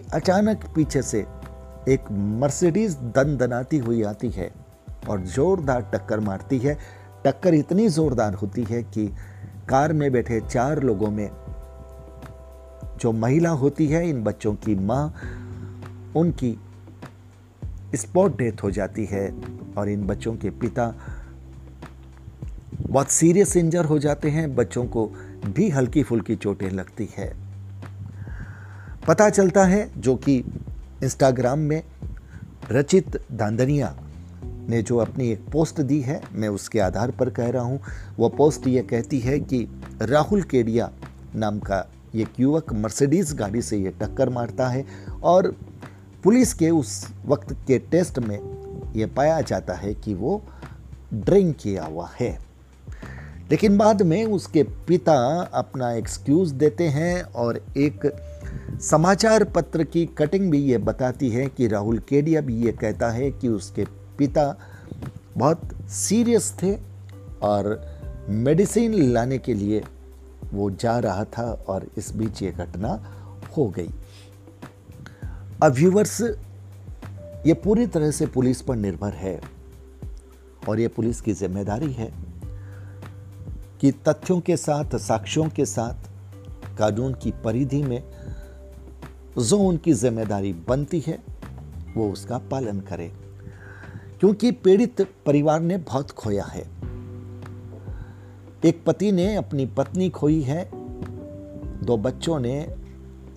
अचानक पीछे से एक मर्सिडीज दन दनाती हुई आती है और जोरदार टक्कर मारती है। टक्कर इतनी जोरदार होती है कि कार में बैठे चार लोगों में जो महिला होती है, इन बच्चों की माँ, उनकी स्पॉट डेथ हो जाती है और इन बच्चों के पिता बहुत सीरियस इंजर हो जाते हैं। बच्चों को भी हल्की फुल्की चोटें लगती है। पता चलता है जो कि इंस्टाग्राम में रचित दांदनिया ने जो अपनी एक पोस्ट दी है, मैं उसके आधार पर कह रहा हूँ। वो पोस्ट ये कहती है कि राहुल केडिया नाम का एक युवक मर्सिडीज़ गाड़ी से ये टक्कर मारता है और पुलिस के उस वक्त के टेस्ट में ये पाया जाता है कि वो ड्रिंक किया हुआ है। लेकिन बाद में उसके पिता अपना एक्सक्यूज़ देते हैं और एक समाचार पत्र की कटिंग भी ये बताती है कि राहुल केडिया भी ये कहता है कि उसके पिता बहुत सीरियस थे और मेडिसिन लाने के लिए वो जा रहा था और इस बीच ये घटना हो गई। अब व्यूवर्स ये पूरी तरह से पुलिस पर निर्भर है और ये पुलिस की ज़िम्मेदारी है कि तथ्यों के साथ, साक्ष्यों के साथ, कानून की परिधि में जो उनकी ज़िम्मेदारी बनती है, वो उसका पालन करे। क्योंकि पीड़ित परिवार ने बहुत खोया है। एक पति ने अपनी पत्नी खोई है, दो बच्चों ने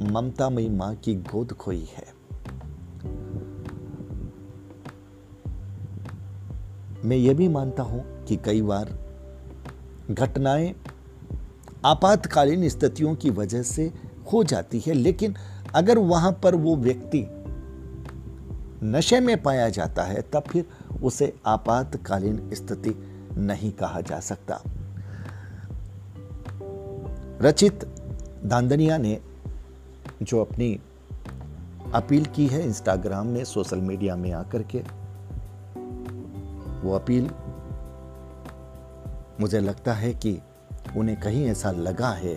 ममता मई माँ की गोद खोई है। मैं ये भी मानता हूँ कि कई बार घटनाएँ आपातकालीन स्थितियों की वजह से हो जाती है, लेकिन अगर वहाँ पर वो व्यक्ति नशे में पाया जाता है, तब फिर उसे आपातकालीन स्थिति नहीं कहा जा सकता। रचित दांदनिया ने जो अपनी अपील की है इंस्टाग्राम में, सोशल मीडिया में आकर के, वो अपील मुझे लगता है कि उन्हें कहीं ऐसा लगा है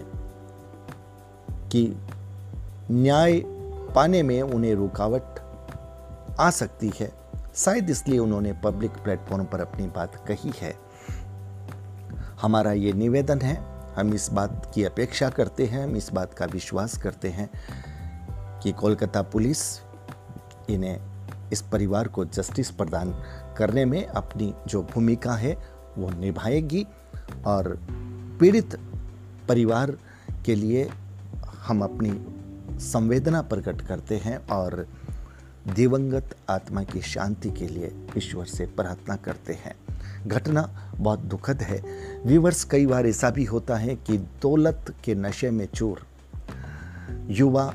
कि न्याय पाने में उन्हें रुकावट आ सकती है। शायद इसलिए उन्होंने पब्लिक प्लेटफॉर्म पर अपनी बात कही है। हमारा ये निवेदन है, हम इस बात की अपेक्षा करते हैं, हम इस बात का विश्वास करते हैं कि कोलकाता पुलिस इन्हें इस परिवार को जस्टिस प्रदान करने में अपनी जो भूमिका है, वो निभाएगी और पीड़ित परिवार के लिए हम अपनी संवेदना प्रकट करते हैं और दिवंगत आत्मा की शांति के लिए ईश्वर से प्रार्थना करते हैं। घटना बहुत दुखद है। व्यूवर्स, कई बार ऐसा भी होता है कि दौलत के नशे में चोर। युवा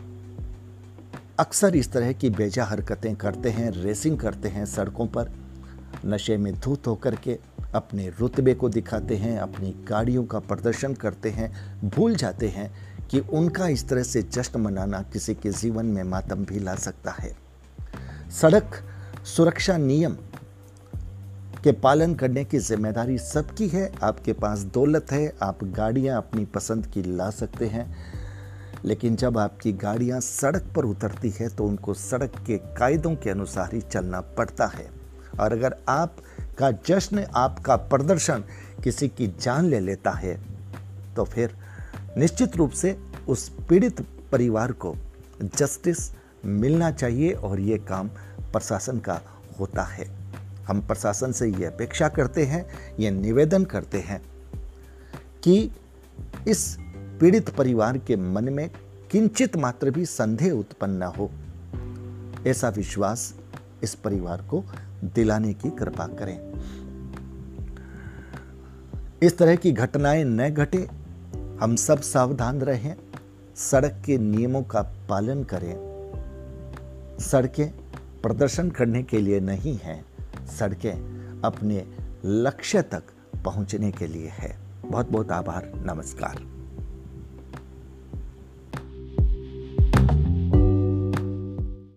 अक्सर इस तरह की बेजा हरकतें करते हैं, रेसिंग करते हैं सड़कों पर। नशे में धूत होकर के अपने रुतबे को दिखाते हैं, अपनी गाड़ियों का प्रदर्शन करते हैं, भूल जाते हैं कि उनका इस तरह से जश्न मनाना किसी के जीवन में मातम भी ला सकता है। सड़क सुरक्षा नियम के पालन करने की ज़िम्मेदारी सबकी है, आपके पास दौलत है, आप गाड़ियाँ अपनी पसंद की ला सकते हैं। लेकिन जब आपकी गाड़ियाँ सड़क पर उतरती है तो उनको सड़क के कायदों के अनुसार ही चलना पड़ता है। और अगर आपका जश्न, आपका प्रदर्शन किसी की जान ले लेता है तो फिर निश्चित रूप से उस पीड़ित परिवार को जस्टिस मिलना चाहिए और ये काम प्रशासन का होता है। हम प्रशासन से ये अपेक्षा करते हैं, ये निवेदन करते हैं कि इस पीड़ित परिवार के मन में किंचित मात्र भी संदेह उत्पन्न न हो। ऐसा विश्वास इस परिवार को दिलाने की कृपा करें। इस तरह की घटनाएँ न घटे हम सब सावधान रहें, सड़क के नियमों का पालन करें। सड़कें प्रदर्शन करने के लिए नहीं हैं, सड़कें अपने लक्ष्य तक पहुँचने के लिए है। बहुत बहुत आभार, नमस्कार।